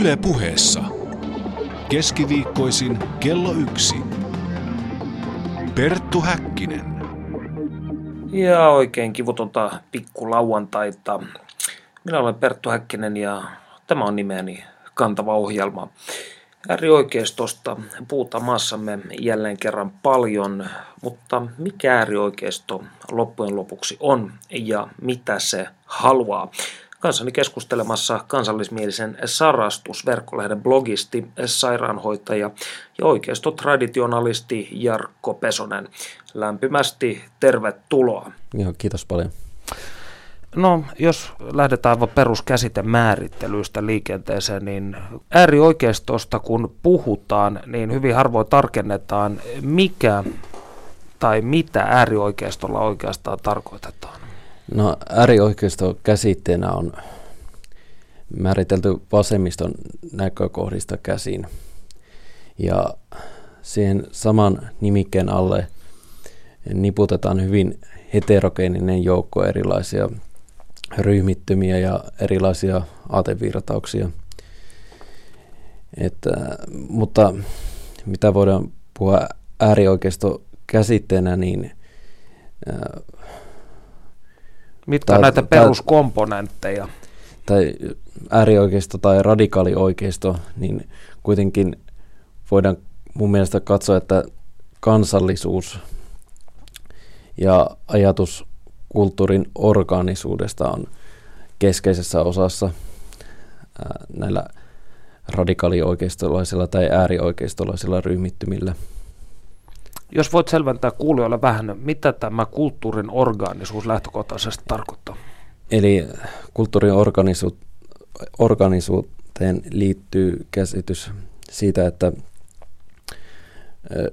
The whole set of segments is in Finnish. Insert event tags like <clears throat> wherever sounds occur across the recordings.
Yle puheessa. Keskiviikkoisin kello yksi. Perttu Häkkinen. Ja oikein kivutonta pikkulauantaita. Minä olen Perttu Häkkinen ja tämä on nimeni Kantava ohjelma. Äärioikeistosta puhutaan maassamme jälleen kerran paljon, mutta mikä äärioikeisto loppujen lopuksi on ja mitä se haluaa? Kanssani keskustelemassa kansallismielisen Sarastus-verkkolehden blogisti, sairaanhoitaja ja oikeistotraditionalisti Jarkko Pesonen. Lämpimästi tervetuloa. Joo, kiitos paljon. No, jos lähdetään aivan peruskäsitemäärittelyistä liikenteeseen, niin äärioikeistosta kun puhutaan, niin hyvin harvoin tarkennetaan, mikä tai mitä äärioikeistolla oikeastaan tarkoitetaan. No äärioikeisto käsitteenä on määritelty vasemmiston näkökohdista käsin. Ja siihen saman nimikkeen alle niputetaan hyvin heterogeeninen joukko erilaisia ryhmittymiä ja erilaisia aatevirtauksia. Että, mutta mitä voidaan puhua äärioikeisto käsitteenä, niin Mitkä tai, on näitä peruskomponentteja? Tai äärioikeisto tai radikaalioikeisto, niin kuitenkin voidaan mun mielestä katsoa, että kansallisuus ja ajatus kulttuurin orgaanisuudesta on keskeisessä osassa näillä radikaalioikeistolaisilla tai äärioikeistolaisilla ryhmittymillä. Jos voit selventää kuulijoille vähän, mitä tämä kulttuurin organisuus lähtökohtaisesti tarkoittaa? Eli kulttuurin organisu- organisuuteen liittyy käsitys siitä, että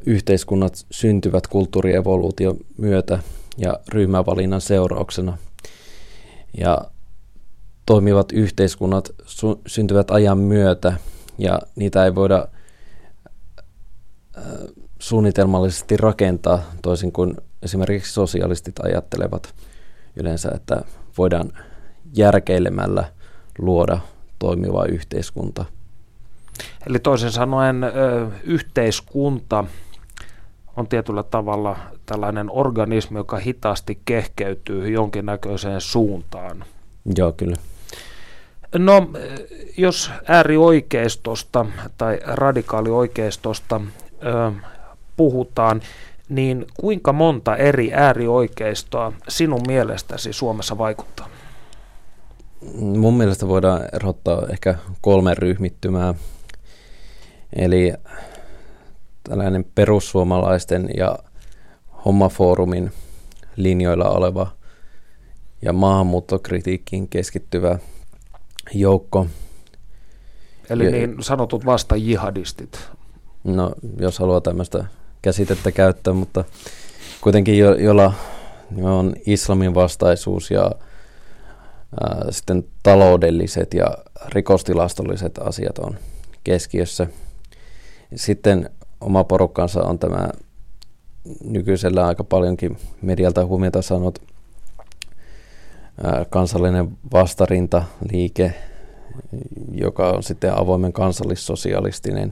yhteiskunnat syntyvät kulttuurievoluution myötä ja ryhmävalinnan seurauksena. Ja toimivat yhteiskunnat su- syntyvät ajan myötä ja niitä ei voida suunnitelmallisesti rakentaa toisin kuin esimerkiksi sosialistit ajattelevat yleensä, että voidaan järkeilemällä luoda toimiva yhteiskunta. Eli toisin sanoen yhteiskunta on tietyllä tavalla tällainen organismi, joka hitaasti kehkeytyy jonkinnäköiseen suuntaan. Joo, kyllä. No, jos äärioikeistosta tai radikaalioikeistosta puhutaan, niin kuinka monta eri äärioikeistoa sinun mielestäsi Suomessa vaikuttaa? Mun mielestä voidaan erottaa ehkä kolme ryhmittymää. Eli tällainen perussuomalaisten ja hommafoorumin linjoilla oleva ja maahanmuuttokritiikkiin keskittyvä joukko. Eli ja, niin sanotut vasta jihadistit. No, jos haluaa tämmöistä käsitettä käyttää, mutta kuitenkin jo, jolla on islamin vastaisuus ja ää, sitten taloudelliset ja rikostilastolliset asiat on keskiössä. Sitten oma porukkansa on tämä nykyisellä aika paljonkin medialta huomiota saanut kansallinen vastarintaliike, joka on sitten avoimen kansallissosialistinen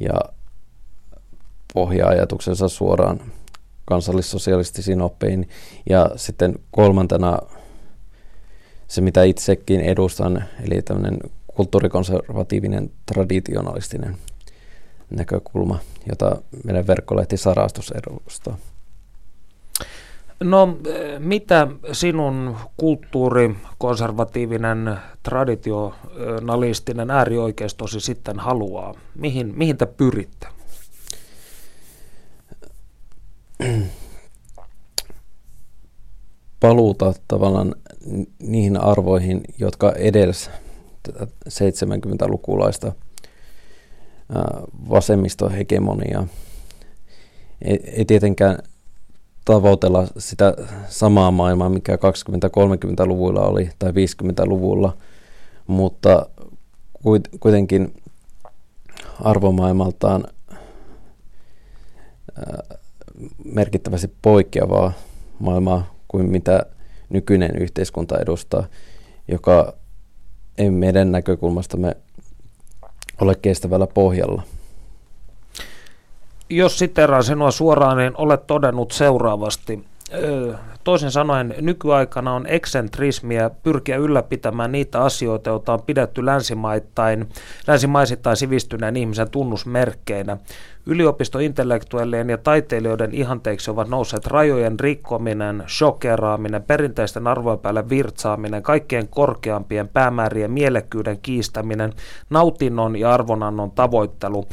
ja pohja-ajatuksensa suoraan kansallissosialistisiin oppeihin. Ja sitten kolmantena se, mitä itsekin edustan, eli tämmöinen kulttuurikonservatiivinen traditionalistinen näkökulma, jota meidän verkkolehti Sarastus edustaa. No, mitä sinun kulttuuri, konservatiivinen, traditionalistinen äärioikeistosi sitten haluaa? Mihin, mihin te pyritte? <clears throat> Paluuta tavallaan niihin arvoihin, jotka edes 70-lukulaista vasemmistohegemonia. Ei, ei tietenkään tavoitella sitä samaa maailmaa, mikä 20-30-luvulla oli tai 50-luvulla, mutta kuitenkin arvomaailmaltaan merkittävästi poikkeavaa maailmaa kuin mitä nykyinen yhteiskunta edustaa, joka ei meidän näkökulmastamme ole kestävällä pohjalla. Jos siteraan sinua suoraan, niin olet todennut seuraavasti. Toisin sanoen nykyaikana on eksentrismiä pyrkiä ylläpitämään niitä asioita, joita on pidetty länsimaittain, länsimaisittain sivistyneen ihmisen tunnusmerkkeinä. Yliopistointellektuellien ja taiteilijoiden ihanteiksi ovat nousseet rajojen rikkominen, shokeraaminen, perinteisten arvojen päälle virtsaaminen, kaikkien korkeampien päämäärien mielekkyyden kiistäminen, nautinnon ja arvonannon tavoittelu.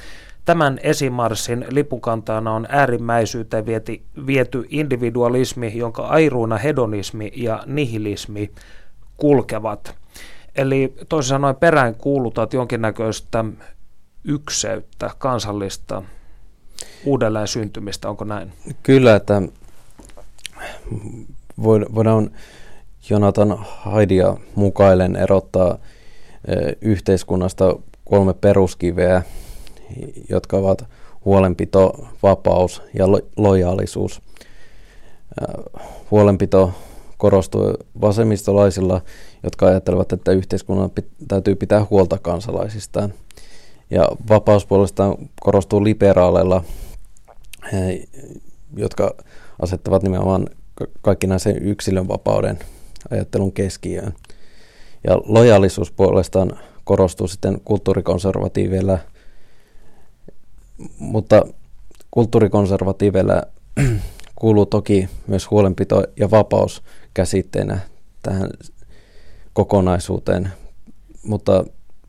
Tämän esimarssin lipukantaana on äärimmäisyyteen vieti, viety individualismi, jonka airuina hedonismi ja nihilismi kulkevat. Eli toisin sanoen perään kuulutat jonkinnäköistä ykseyttä, kansallista uudelleen syntymistä, onko näin? Kyllä, että voidaan Jonathan Haidia mukailen erottaa yhteiskunnasta kolme peruskiveä, jotka ovat huolenpito, vapaus ja lo- lojaalisuus. Huolenpito korostuu vasemmistolaisilla, jotka ajattelevat, että yhteiskunnan pit- täytyy pitää huolta kansalaisistaan. Ja vapaus puolestaan korostuu liberaaleilla, jotka asettavat nimenomaan kaikkinaisen yksilön vapauden ajattelun keskiöön. Ja lojaalisuus puolestaan korostuu sitten kulttuurikonservatiiveilla – mutta kulttuurikonservatiiveilla <clears throat> kuuluu toki myös huolenpito ja vapaus käsitteenä tähän kokonaisuuteen, mutta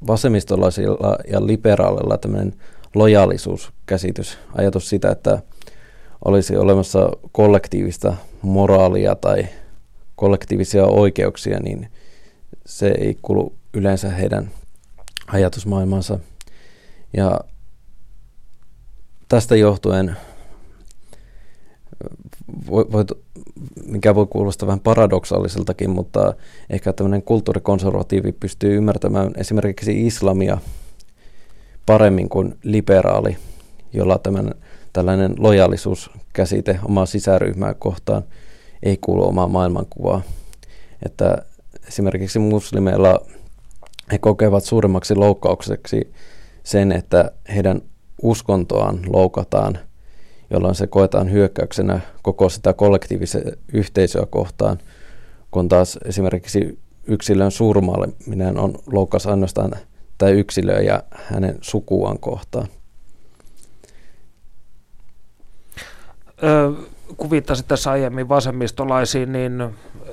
vasemmistolaisilla ja liberaaleilla tämmöinen lojaalisuuskäsitys, ajatus sitä, että olisi olemassa kollektiivista moraalia tai kollektiivisia oikeuksia, niin se ei kuulu yleensä heidän ajatusmaailmansa. Ja tästä johtuen voi, voi, mikä voi kuulostaa vähän paradoksaaliseltakin, mutta ehkä tämmöinen kulttuurikonservatiivi pystyy ymmärtämään esimerkiksi islamia paremmin kuin liberaali, jolla tämän, tällainen lojaalisuuskäsite omaa sisäryhmää kohtaan ei kuulu omaa maailmankuvaa. Että esimerkiksi muslimeilla he kokevat suuremmaksi loukkaukseksi sen, että heidän uskontoaan loukataan, jolloin se koetaan hyökkäyksenä koko sitä kollektiivista yhteisöä kohtaan, kun taas esimerkiksi yksilön surmaaleminen on loukkaus ainoastaan tai yksilöä ja hänen sukuaan kohtaan. Ö, kun viittasit tässä aiemmin vasemmistolaisiin, niin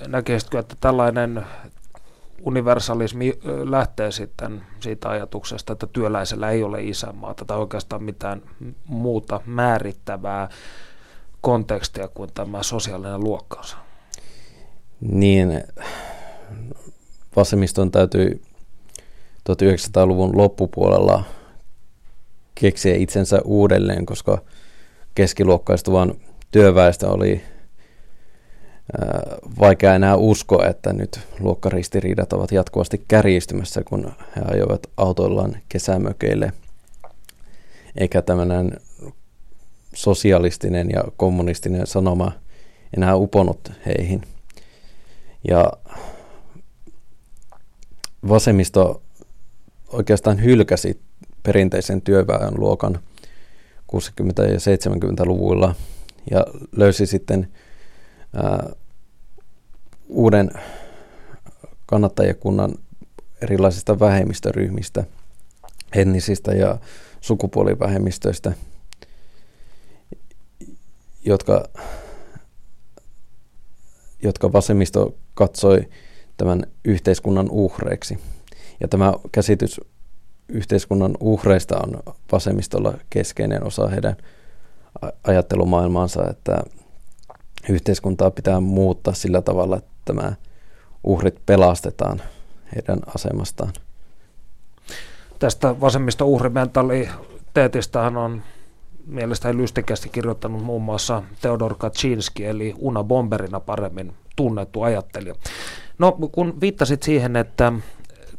näkisitkö, että tällainen universalismi lähtee sitten siitä ajatuksesta, että työläisellä ei ole isänmaata tai oikeastaan mitään muuta määrittävää kontekstia kuin tämä sosiaalinen luokkaus. Niin, vasemmiston täytyy 1900-luvun loppupuolella keksiä itsensä uudelleen, koska keskiluokkaistuvan työväestö oli vaikea enää uskoa, että nyt luokkaristiriidat ovat jatkuvasti kärjistymässä, kun he ajoivat autoillaan kesämökeille. Eikä tämmöinen sosialistinen ja kommunistinen sanoma enää uponut heihin. Ja vasemmisto oikeastaan hylkäsi perinteisen työväen luokan 60- ja 70-luvuilla ja löysi sitten uuden kannattajakunnan erilaisista vähemmistöryhmistä, etnisistä ja sukupuolivähemmistöistä, jotka, jotka vasemmisto katsoi tämän yhteiskunnan uhreiksi. Ja tämä käsitys yhteiskunnan uhreista on vasemmistolla keskeinen osa heidän ajattelumaailmaansa, että yhteiskuntaa pitää muuttaa sillä tavalla, että tämä uhrit pelastetaan heidän asemastaan. Tästä vasemmista uhrimentaliteetistähän on mielestäni lystikästi kirjoittanut muun muassa Theodor Kaczynski, eli Una Bomberina paremmin tunnettu ajattelija. No, kun viittasit siihen, että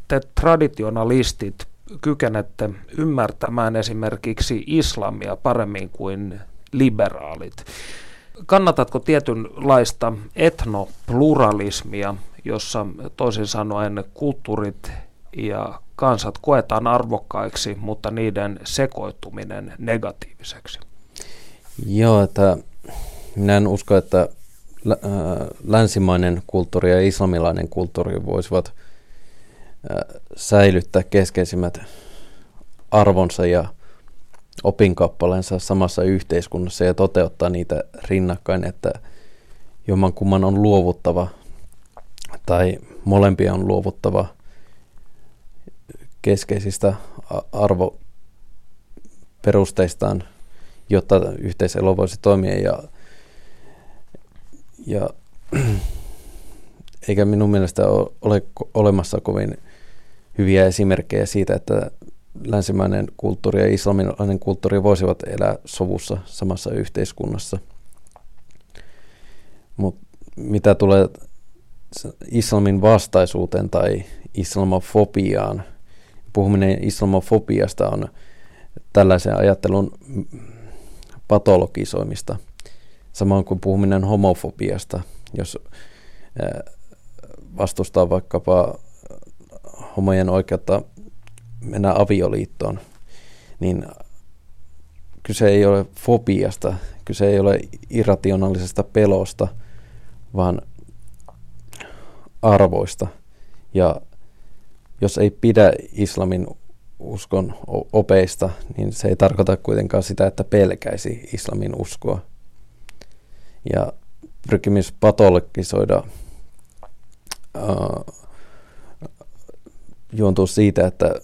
te traditionalistit kykenette ymmärtämään esimerkiksi islamia paremmin kuin liberaalit, Kannatatko tietynlaista etnopluralismia, jossa toisin sanoen kulttuurit ja kansat koetaan arvokkaiksi, mutta niiden sekoittuminen negatiiviseksi? Joo, että minä en usko, että länsimainen kulttuuri ja islamilainen kulttuuri voisivat säilyttää keskeisimmät arvonsa ja opinkappaleensa samassa yhteiskunnassa ja toteuttaa niitä rinnakkain, että jommankumman on luovuttava tai molempia on luovuttava keskeisistä arvoperusteistaan, jotta yhteiselo voisi toimia. Ja, ja <clears throat> eikä minun mielestä ole olemassa kovin hyviä esimerkkejä siitä, että länsimäinen kulttuuri ja islamilainen kulttuuri voisivat elää sovussa samassa yhteiskunnassa. Mutta mitä tulee islamin vastaisuuteen tai islamofobiaan, puhuminen islamofobiasta on tällaisen ajattelun patologisoimista, samoin kuin puhuminen homofobiasta, jos vastustaa vaikkapa homojen oikeutta mennä avioliittoon, niin kyse ei ole fobiasta, kyse ei ole irrationaalisesta pelosta, vaan arvoista. Ja jos ei pidä islamin uskon opeista, niin se ei tarkoita kuitenkaan sitä, että pelkäisi islamin uskoa. Ja pyrkimys patologisoida uh, juontuu siitä, että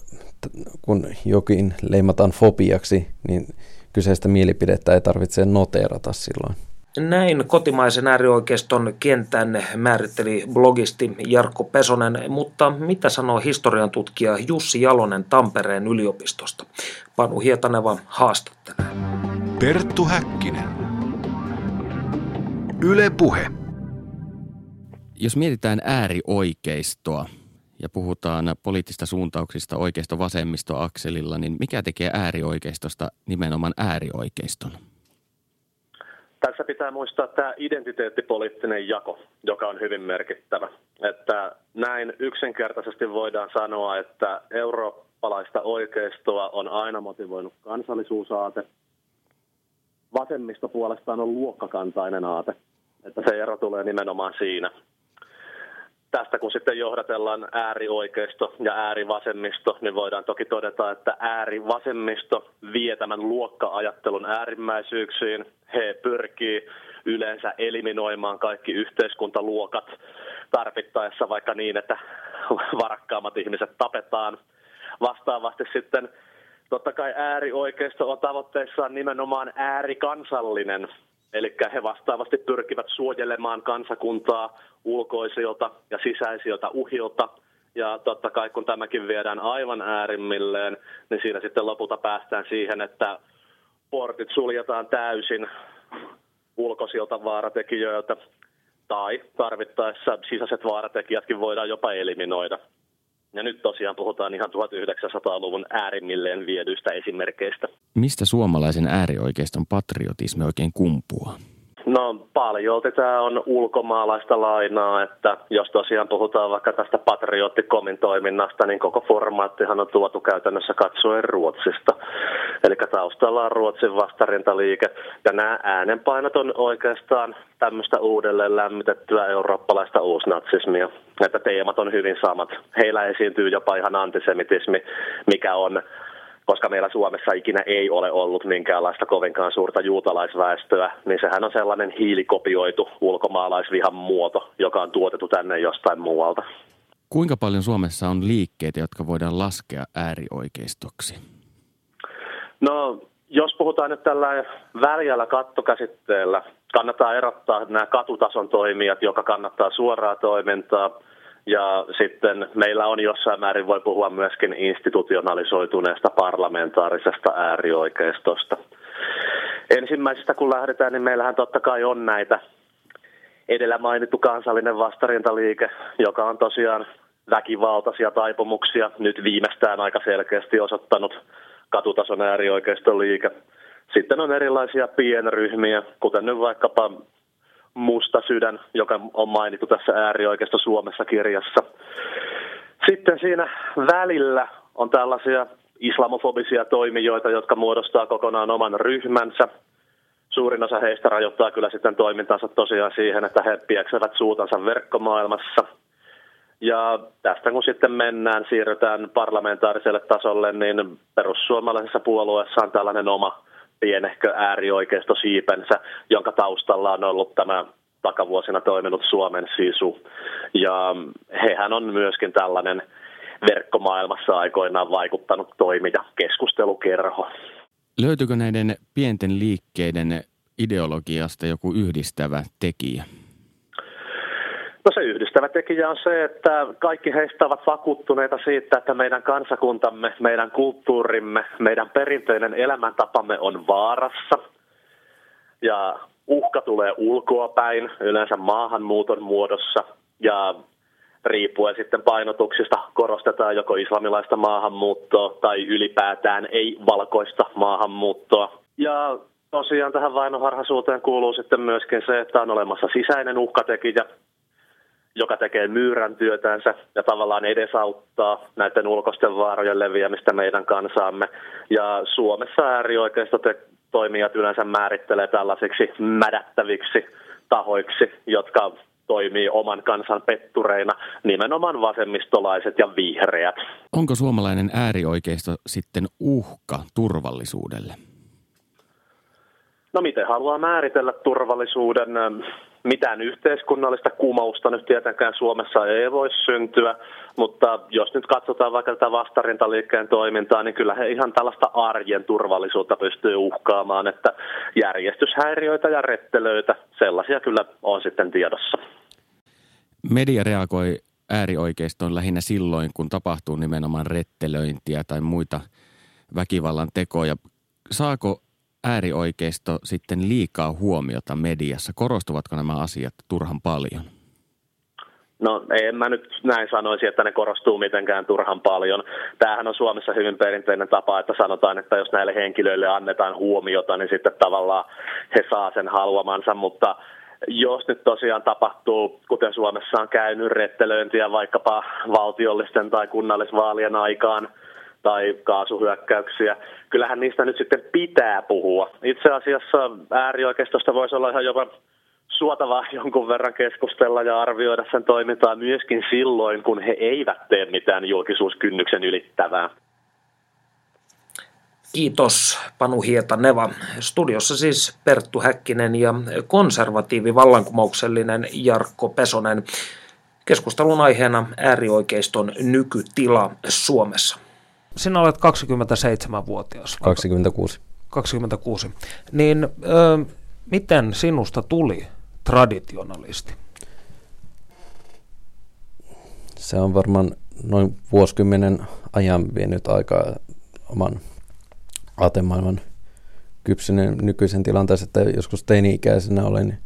kun jokin leimataan fobiaksi, niin kyseistä mielipidettä ei tarvitse noteerata silloin. Näin kotimaisen äärioikeiston kentän määritteli blogisti Jarkko Pesonen, mutta mitä sanoo historian tutkija Jussi Jalonen Tampereen yliopistosta? Panu Hietaneva haastattelee. Perttu Häkkinen. Yle Puhe. Jos mietitään äärioikeistoa, ja puhutaan poliittista suuntauksista oikeisto-vasemmisto-akselilla, niin mikä tekee äärioikeistosta nimenomaan äärioikeiston? Tässä pitää muistaa tämä identiteettipoliittinen jako, joka on hyvin merkittävä. Että näin yksinkertaisesti voidaan sanoa, että eurooppalaista oikeistoa on aina motivoinut kansallisuusaate. Vasemmisto puolestaan on luokkakantainen aate. Että se ero tulee nimenomaan siinä tästä kun sitten johdatellaan äärioikeisto ja äärivasemmisto, niin voidaan toki todeta, että äärivasemmisto vie tämän luokka-ajattelun äärimmäisyyksiin. He pyrkii yleensä eliminoimaan kaikki yhteiskuntaluokat tarvittaessa vaikka niin, että varakkaammat ihmiset tapetaan. Vastaavasti sitten totta kai äärioikeisto on tavoitteissaan nimenomaan äärikansallinen Eli he vastaavasti pyrkivät suojelemaan kansakuntaa ulkoisilta ja sisäisiltä uhilta. Ja totta kai kun tämäkin viedään aivan äärimmilleen, niin siinä sitten lopulta päästään siihen, että portit suljetaan täysin ulkoisilta vaaratekijöiltä tai tarvittaessa sisäiset vaaratekijätkin voidaan jopa eliminoida. Ja nyt tosiaan puhutaan ihan 1900-luvun äärimmilleen viedyistä esimerkkeistä. Mistä suomalaisen äärioikeiston patriotismi oikein kumpuaa? No paljolti tämä on ulkomaalaista lainaa, että jos tosiaan puhutaan vaikka tästä patriottikomin toiminnasta, niin koko formaattihan on tuotu käytännössä katsoen Ruotsista. Eli taustalla on Ruotsin vastarintaliike, ja nämä äänenpainot on oikeastaan tämmöistä uudelleen lämmitettyä eurooppalaista uusnatsismia. Että teemat on hyvin samat. Heillä esiintyy jopa ihan antisemitismi, mikä on koska meillä Suomessa ikinä ei ole ollut minkäänlaista kovinkaan suurta juutalaisväestöä, niin sehän on sellainen hiilikopioitu ulkomaalaisvihan muoto, joka on tuotettu tänne jostain muualta. Kuinka paljon Suomessa on liikkeitä, jotka voidaan laskea äärioikeistoksi? No, jos puhutaan nyt tällä väljällä kattokäsitteellä, kannattaa erottaa nämä katutason toimijat, joka kannattaa suoraa toimintaa – ja sitten meillä on jossain määrin voi puhua myöskin institutionalisoituneesta parlamentaarisesta äärioikeistosta. Ensimmäisestä kun lähdetään, niin meillähän totta kai on näitä edellä mainittu kansallinen vastarintaliike, joka on tosiaan väkivaltaisia taipumuksia nyt viimeistään aika selkeästi osoittanut katutason äärioikeistoliike. Sitten on erilaisia pienryhmiä, kuten nyt vaikkapa Musta sydän, joka on mainittu tässä äärioikeisto Suomessa kirjassa. Sitten siinä välillä on tällaisia islamofobisia toimijoita, jotka muodostaa kokonaan oman ryhmänsä. Suurin osa heistä rajoittaa kyllä sitten toimintansa tosiaan siihen, että he pieksevät suutansa verkkomaailmassa. Ja tästä kun sitten mennään, siirrytään parlamentaariselle tasolle, niin perussuomalaisessa puolueessa on tällainen oma pienehkö äärioikeisto siipensä, jonka taustalla on ollut tämä takavuosina toiminut Suomen sisu. Ja hehän on myöskin tällainen verkkomaailmassa aikoinaan vaikuttanut toimija, keskustelukerho. Löytyykö näiden pienten liikkeiden ideologiasta joku yhdistävä tekijä? No se yhdistävä tekijä on se, että kaikki heistä ovat vakuuttuneita siitä, että meidän kansakuntamme, meidän kulttuurimme, meidän perinteinen elämäntapamme on vaarassa. Ja uhka tulee ulkoapäin, yleensä maahanmuuton muodossa. Ja riippuen sitten painotuksista korostetaan joko islamilaista maahanmuuttoa tai ylipäätään ei-valkoista maahanmuuttoa. Ja tosiaan tähän vainoharhaisuuteen kuuluu sitten myöskin se, että on olemassa sisäinen uhkatekijä, joka tekee myyrän työtänsä ja tavallaan edesauttaa näiden ulkoisten vaarojen leviämistä meidän kansaamme. Ja Suomessa äärioikeistot toimijat yleensä määrittelee tällaisiksi mädättäviksi tahoiksi, jotka toimii oman kansan pettureina, nimenomaan vasemmistolaiset ja vihreät. Onko suomalainen äärioikeisto sitten uhka turvallisuudelle? No miten haluaa määritellä turvallisuuden? Mitään yhteiskunnallista kumousta nyt tietenkään Suomessa ei voi syntyä, mutta jos nyt katsotaan vaikka tätä vastarintaliikkeen toimintaa, niin kyllä he ihan tällaista arjen turvallisuutta pystyy uhkaamaan, että järjestyshäiriöitä ja rettelöitä, sellaisia kyllä on sitten tiedossa. Media reagoi äärioikeistoon lähinnä silloin, kun tapahtuu nimenomaan rettelöintiä tai muita väkivallan tekoja. Saako äärioikeisto sitten liikaa huomiota mediassa? Korostuvatko nämä asiat turhan paljon? No en mä nyt näin sanoisi, että ne korostuu mitenkään turhan paljon. Tämähän on Suomessa hyvin perinteinen tapa, että sanotaan, että jos näille henkilöille annetaan huomiota, niin sitten tavallaan he saa sen haluamansa, mutta jos nyt tosiaan tapahtuu, kuten Suomessa on käynyt rettelöintiä vaikkapa valtiollisten tai kunnallisvaalien aikaan tai kaasuhyökkäyksiä, kyllähän niistä nyt sitten pitää puhua. Itse asiassa äärioikeistosta voisi olla ihan jopa suotavaa jonkun verran keskustella ja arvioida sen toimintaa myöskin silloin, kun he eivät tee mitään julkisuuskynnyksen ylittävää. Kiitos Panu Hietaneva. Studiossa siis Perttu Häkkinen ja konservatiivi vallankumouksellinen Jarkko Pesonen. Keskustelun aiheena äärioikeiston nykytila Suomessa. Sinä olet 27-vuotias. 26. 26. Niin ö, miten sinusta tuli traditionalisti? Se on varmaan noin vuosikymmenen ajan vienyt aikaa oman aatemaailman kypsyneen nykyisen tilanteessa, että joskus teini-ikäisenä olin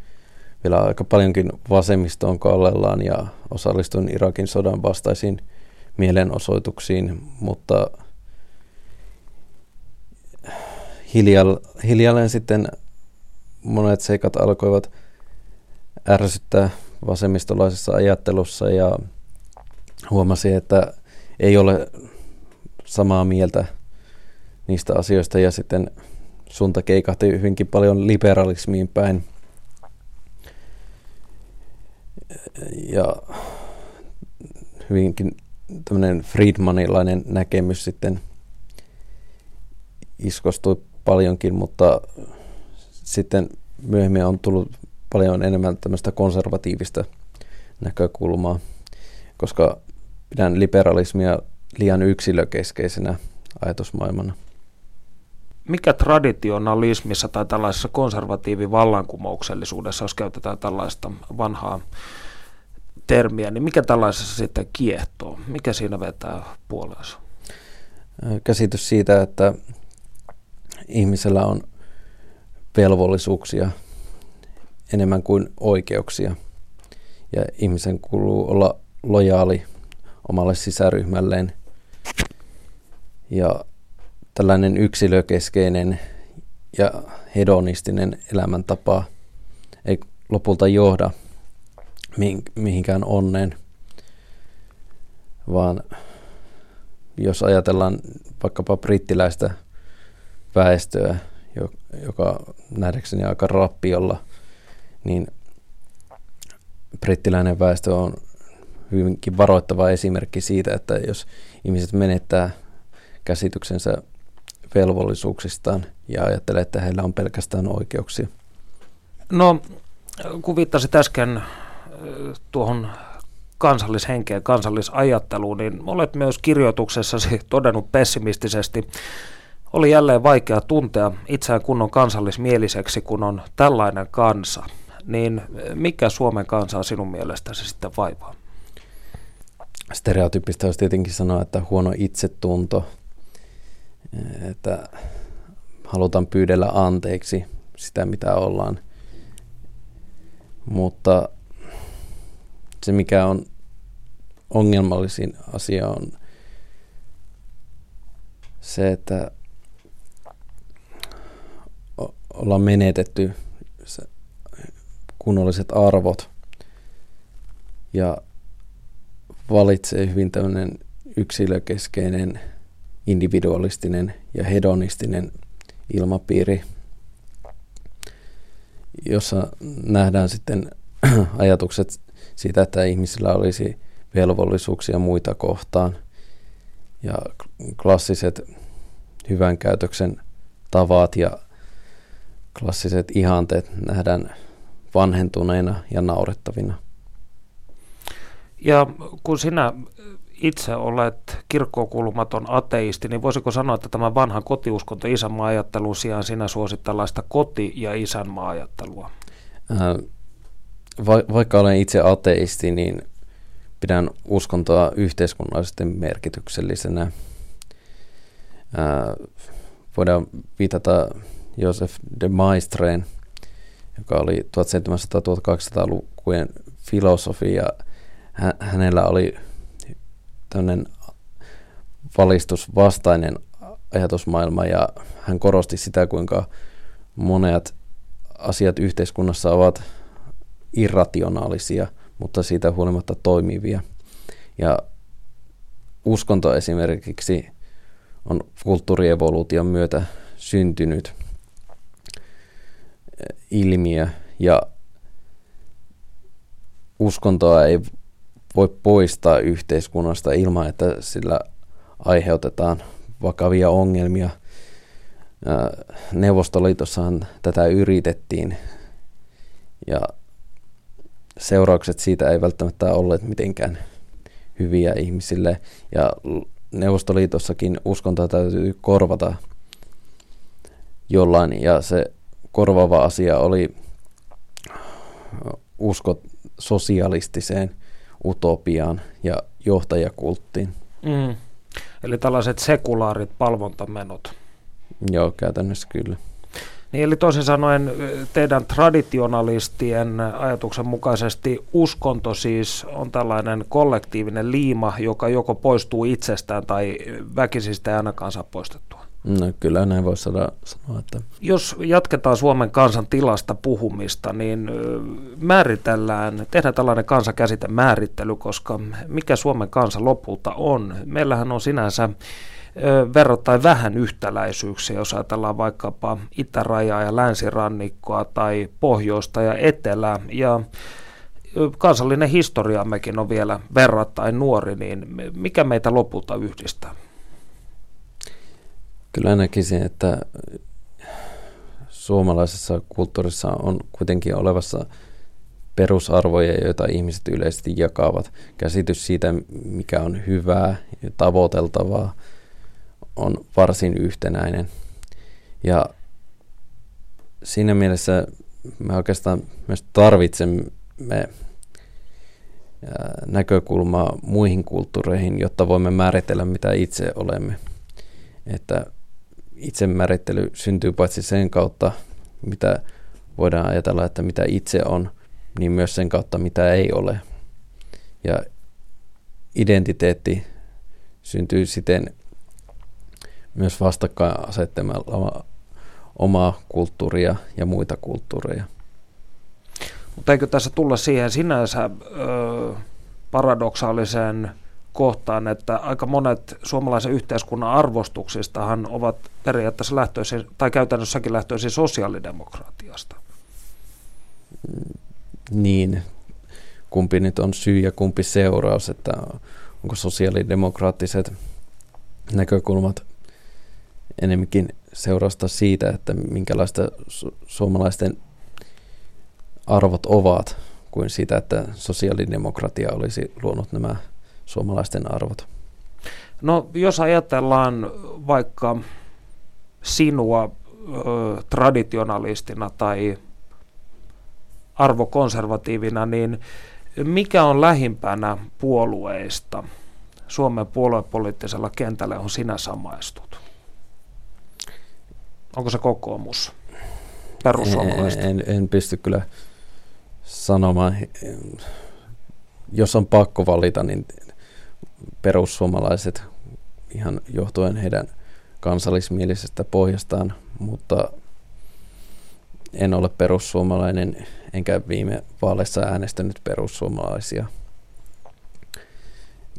vielä aika paljonkin vasemmistoon kallellaan ja osallistuin Irakin sodan vastaisiin mielenosoituksiin, mutta hiljalleen sitten monet seikat alkoivat ärsyttää vasemmistolaisessa ajattelussa ja huomasi, että ei ole samaa mieltä niistä asioista ja sitten suunta keikahti hyvinkin paljon liberalismiin päin. Ja hyvinkin tämmöinen Friedmanilainen näkemys sitten iskostui paljonkin, mutta sitten myöhemmin on tullut paljon enemmän tämmöistä konservatiivista näkökulmaa, koska pidän liberalismia liian yksilökeskeisenä ajatusmaailmana. Mikä traditionalismissa tai tällaisessa konservatiivivallankumouksellisuudessa, jos käytetään tällaista vanhaa termiä, niin mikä tällaisessa sitten kiehtoo? Mikä siinä vetää puoleensa? Käsitys siitä, että ihmisellä on velvollisuuksia enemmän kuin oikeuksia. Ja ihmisen kuuluu olla lojaali omalle sisäryhmälleen. Ja tällainen yksilökeskeinen ja hedonistinen elämäntapa ei lopulta johda mihinkään onneen, vaan jos ajatellaan vaikkapa brittiläistä väestöä, joka nähdäkseni aika rappiolla, niin brittiläinen väestö on hyvinkin varoittava esimerkki siitä, että jos ihmiset menettää käsityksensä velvollisuuksistaan ja ajattelee, että heillä on pelkästään oikeuksia. No, kun viittasit äsken tuohon kansallishenkeen, kansallisajatteluun, niin olet myös kirjoituksessasi todennut pessimistisesti. Oli jälleen vaikea tuntea itseään kunnon kansallismieliseksi, kun on tällainen kansa. Niin mikä Suomen kansaa sinun mielestäsi sitten vaivaa? Stereotypista olisi tietenkin sanoa, että huono itsetunto, että halutaan pyydellä anteeksi sitä, mitä ollaan. Mutta se, mikä on ongelmallisin asia, on se, että ollaan menetetty kunnolliset arvot ja valitsee hyvin tämmöinen yksilökeskeinen, individualistinen ja hedonistinen ilmapiiri, jossa nähdään sitten <clears throat> ajatukset siitä, että ihmisillä olisi velvollisuuksia muita kohtaan ja klassiset hyvän käytöksen tavat ja klassiset ihanteet nähdään vanhentuneina ja naurettavina. Ja kun sinä itse olet kirkkokulmaton ateisti, niin voisiko sanoa, että tämä vanha kotiuskonto isänmaa-ajattelun sijaan sinä suosit tällaista koti- ja isänmaa-ajattelua? Va- vaikka olen itse ateisti, niin pidän uskontoa yhteiskunnallisesti merkityksellisenä. Ää, voidaan viitata Josef de Maestreen, joka oli 1700-1800-lukujen filosofi ja hä- hänellä oli tämmöinen valistusvastainen ajatusmaailma ja hän korosti sitä, kuinka monet asiat yhteiskunnassa ovat irrationaalisia, mutta siitä huolimatta toimivia. Ja uskonto esimerkiksi on kulttuurievoluution myötä syntynyt ilmiö ja uskontoa ei voi poistaa yhteiskunnasta ilman, että sillä aiheutetaan vakavia ongelmia. Neuvostoliitossahan tätä yritettiin ja seuraukset siitä ei välttämättä olleet mitenkään hyviä ihmisille. Ja Neuvostoliitossakin uskontoa täytyy korvata jollain, ja se korvaava asia oli usko sosialistiseen utopiaan ja johtajakulttiin. Mm. Eli tällaiset sekulaarit palvontamenot. Joo, käytännössä kyllä. Niin, eli toisin sanoen teidän traditionalistien ajatuksen mukaisesti uskonto siis on tällainen kollektiivinen liima, joka joko poistuu itsestään tai väkisistä ei ainakaan saa poistettua. No kyllä näin voisi sanoa. Että... Jos jatketaan Suomen kansan tilasta puhumista, niin määritellään, tehdään tällainen kansakäsite määrittely, koska mikä Suomen kansa lopulta on? Meillähän on sinänsä verrattain vähän yhtäläisyyksiä, jos ajatellaan vaikkapa itärajaa ja länsirannikkoa tai pohjoista ja etelää. Ja kansallinen historiammekin on vielä verrattain nuori, niin mikä meitä lopulta yhdistää? Kyllä näkisin, että suomalaisessa kulttuurissa on kuitenkin olevassa perusarvoja, joita ihmiset yleisesti jakavat. Käsitys siitä, mikä on hyvää ja tavoiteltavaa, on varsin yhtenäinen. Ja siinä mielessä me oikeastaan myös tarvitsemme näkökulmaa muihin kulttuureihin, jotta voimme määritellä, mitä itse olemme. Että itsemäärittely syntyy paitsi sen kautta, mitä voidaan ajatella, että mitä itse on, niin myös sen kautta, mitä ei ole. Ja identiteetti syntyy siten myös vastakkain asettamalla omaa kulttuuria ja muita kulttuureja. Mutta eikö tässä tulla siihen sinänsä ö, paradoksaaliseen kohtaan, että aika monet suomalaisen yhteiskunnan arvostuksistahan ovat periaatteessa lähtöisin, tai käytännössäkin lähtöisin sosiaalidemokratiasta. Niin, kumpi nyt on syy ja kumpi seuraus, että onko sosiaalidemokraattiset näkökulmat enemmänkin seurausta siitä, että minkälaista su- suomalaisten arvot ovat, kuin siitä, että sosiaalidemokratia olisi luonut nämä suomalaisten arvot. No jos ajatellaan vaikka sinua ö, traditionalistina tai arvokonservatiivina, niin mikä on lähimpänä puolueista Suomen puoluepoliittisella kentällä, on sinä samaistut? Onko se kokoomus? Perussuomalaiset? En, en, en pysty kyllä sanomaan. Jos on pakko valita, niin perussuomalaiset ihan johtuen heidän kansallismielisestä pohjastaan, mutta en ole perussuomalainen enkä viime vaaleissa äänestänyt perussuomalaisia.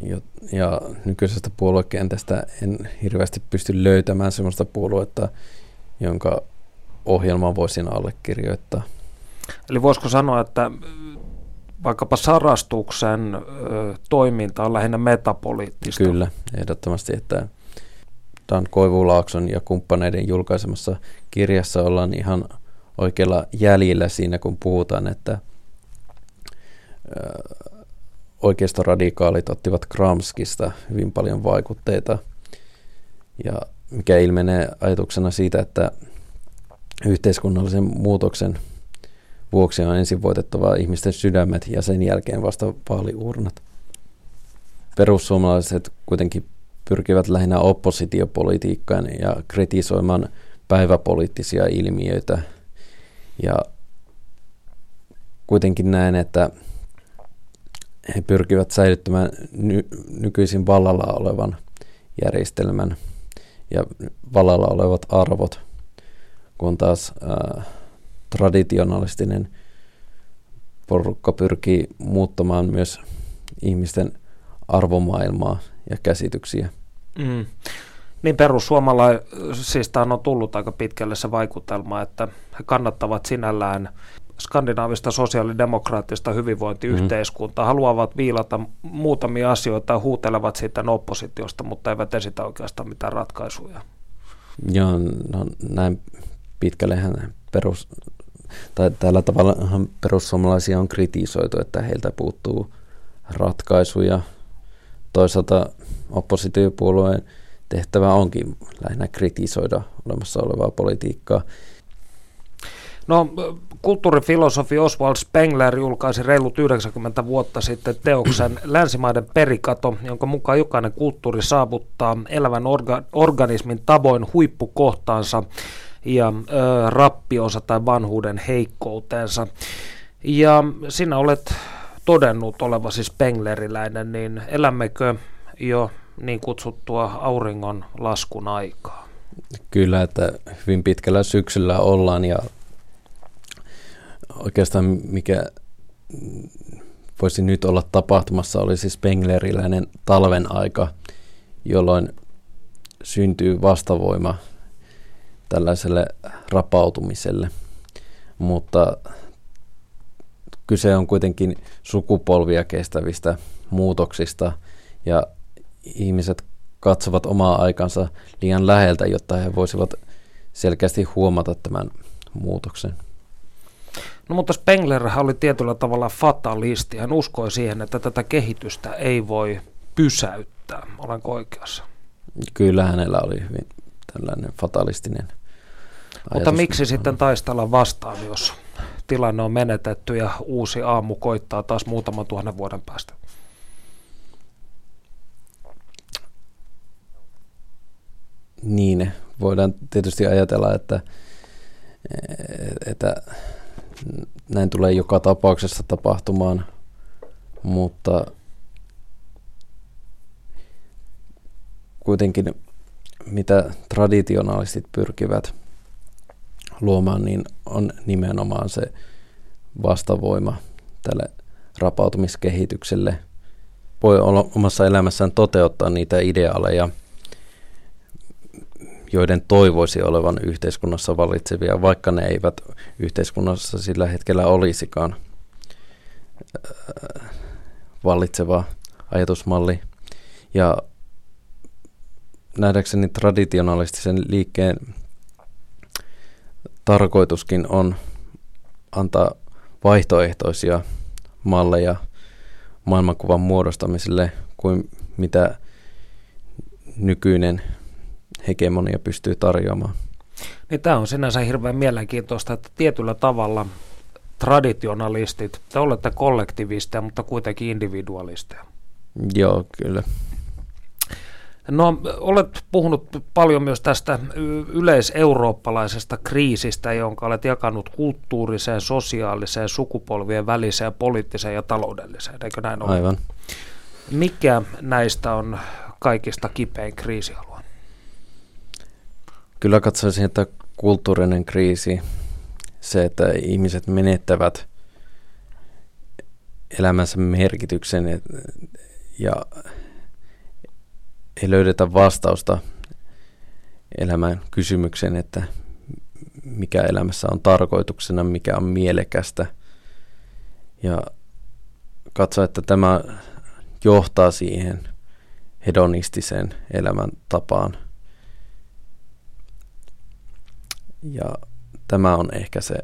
Ja, ja nykyisestä puoluekentästä en hirveästi pysty löytämään sellaista puoluetta, jonka ohjelman voisin allekirjoittaa. Eli voisiko sanoa, että vaikkapa sarastuksen toiminta on lähinnä metapoliittista? Kyllä, ehdottomasti, että Dan Koivulaakson ja kumppaneiden julkaisemassa kirjassa ollaan ihan oikealla jäljellä siinä, kun puhutaan, että oikeistoradikaalit ottivat Kramskista hyvin paljon vaikutteita, ja mikä ilmenee ajatuksena siitä, että yhteiskunnallisen muutoksen vuoksi on ensin voitettava ihmisten sydämet ja sen jälkeen vasta vaaliurnat. Perussuomalaiset kuitenkin pyrkivät lähinnä oppositiopolitiikkaan ja kritisoimaan päiväpoliittisia ilmiöitä. Ja kuitenkin näen, että he pyrkivät säilyttämään ny- nykyisin vallalla olevan järjestelmän ja vallalla olevat arvot, kun taas äh, traditionalistinen porukka pyrkii muuttamaan myös ihmisten arvomaailmaa ja käsityksiä. Mm. Niin perussuomalaisista on tullut aika pitkälle se vaikutelma, että he kannattavat sinällään skandinaavista sosiaalidemokraattista hyvinvointiyhteiskuntaa, mm. haluavat viilata muutamia asioita, huutelevat sitten oppositiosta, mutta eivät esitä oikeastaan mitään ratkaisuja. Joo, no näin pitkällehän perus, tai tällä tavalla perussuomalaisia on kritisoitu, että heiltä puuttuu ratkaisuja. Toisaalta oppositiopuolueen tehtävä onkin lähinnä kritisoida olemassa olevaa politiikkaa. No, kulttuurifilosofi Oswald Spengler julkaisi reilut 90 vuotta sitten teoksen <clears throat> Länsimaiden perikato, jonka mukaan jokainen kulttuuri saavuttaa elävän orga- organismin tavoin huippukohtaansa ja ö, rappionsa tai vanhuuden heikkoutensa. Ja sinä olet todennut olevasi Spengleriläinen, niin elämmekö jo niin kutsuttua auringon laskun aikaa? Kyllä, että hyvin pitkällä syksyllä ollaan ja oikeastaan mikä voisi nyt olla tapahtumassa olisi Spengleriläinen talven aika, jolloin syntyy vastavoima tällaiselle rapautumiselle. Mutta kyse on kuitenkin sukupolvia kestävistä muutoksista ja ihmiset katsovat omaa aikansa liian läheltä, jotta he voisivat selkeästi huomata tämän muutoksen. No mutta Spengler oli tietyllä tavalla fatalisti. Hän uskoi siihen, että tätä kehitystä ei voi pysäyttää. Olenko oikeassa? Kyllä hänellä oli hyvin tällainen fatalistinen Mutta miksi sitten taistella vastaan, jos tilanne on menetetty ja uusi aamu koittaa taas muutaman tuhannen vuoden päästä? Niin, voidaan tietysti ajatella, että, että näin tulee joka tapauksessa tapahtumaan, mutta kuitenkin mitä traditionalistit pyrkivät luomaan, niin on nimenomaan se vastavoima tälle rapautumiskehitykselle. voi olla omassa elämässään toteuttaa niitä ideaaleja, joiden toivoisi olevan yhteiskunnassa valitsevia, vaikka ne eivät yhteiskunnassa sillä hetkellä olisikaan vallitseva ajatusmalli. Ja nähdäkseni traditionalistisen liikkeen tarkoituskin on antaa vaihtoehtoisia malleja maailmankuvan muodostamiselle kuin mitä nykyinen hegemonia pystyy tarjoamaan. Niin tämä on sinänsä hirveän mielenkiintoista, että tietyllä tavalla traditionalistit, te olette kollektivisteja, mutta kuitenkin individualisteja. Joo, kyllä. No, olet puhunut paljon myös tästä yleiseurooppalaisesta kriisistä, jonka olet jakanut kulttuuriseen, sosiaaliseen, sukupolvien väliseen, poliittiseen ja taloudelliseen, eikö näin ole? Aivan. Mikä näistä on kaikista kipein kriisialue? Kyllä katsoisin, että kulttuurinen kriisi, se, että ihmiset menettävät elämänsä merkityksen ja ei löydetä vastausta elämän kysymykseen, että mikä elämässä on tarkoituksena, mikä on mielekästä. Ja katso, että tämä johtaa siihen hedonistiseen elämäntapaan. Ja tämä on ehkä se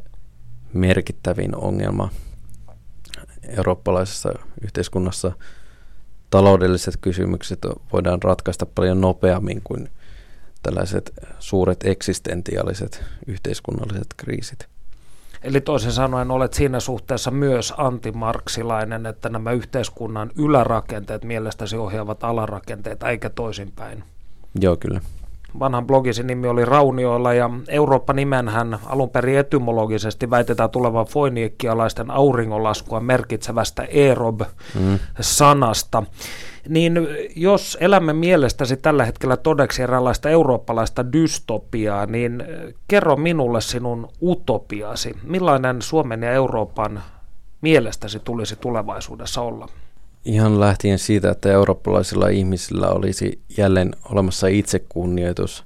merkittävin ongelma eurooppalaisessa yhteiskunnassa – taloudelliset kysymykset voidaan ratkaista paljon nopeammin kuin tällaiset suuret eksistentiaaliset yhteiskunnalliset kriisit. Eli toisin sanoen olet siinä suhteessa myös antimarksilainen, että nämä yhteiskunnan ylärakenteet mielestäsi ohjaavat alarakenteita eikä toisinpäin. Joo, kyllä. Vanhan blogisi nimi oli Raunioilla ja Eurooppa-nimenhän alun perin etymologisesti väitetään tulevan foiniikkialaisten auringonlaskua merkitsevästä erob-sanasta. Mm. Niin jos elämme mielestäsi tällä hetkellä todeksi eräänlaista eurooppalaista dystopiaa, niin kerro minulle sinun utopiasi. Millainen Suomen ja Euroopan mielestäsi tulisi tulevaisuudessa olla? Ihan lähtien siitä, että eurooppalaisilla ihmisillä olisi jälleen olemassa itsekunnioitus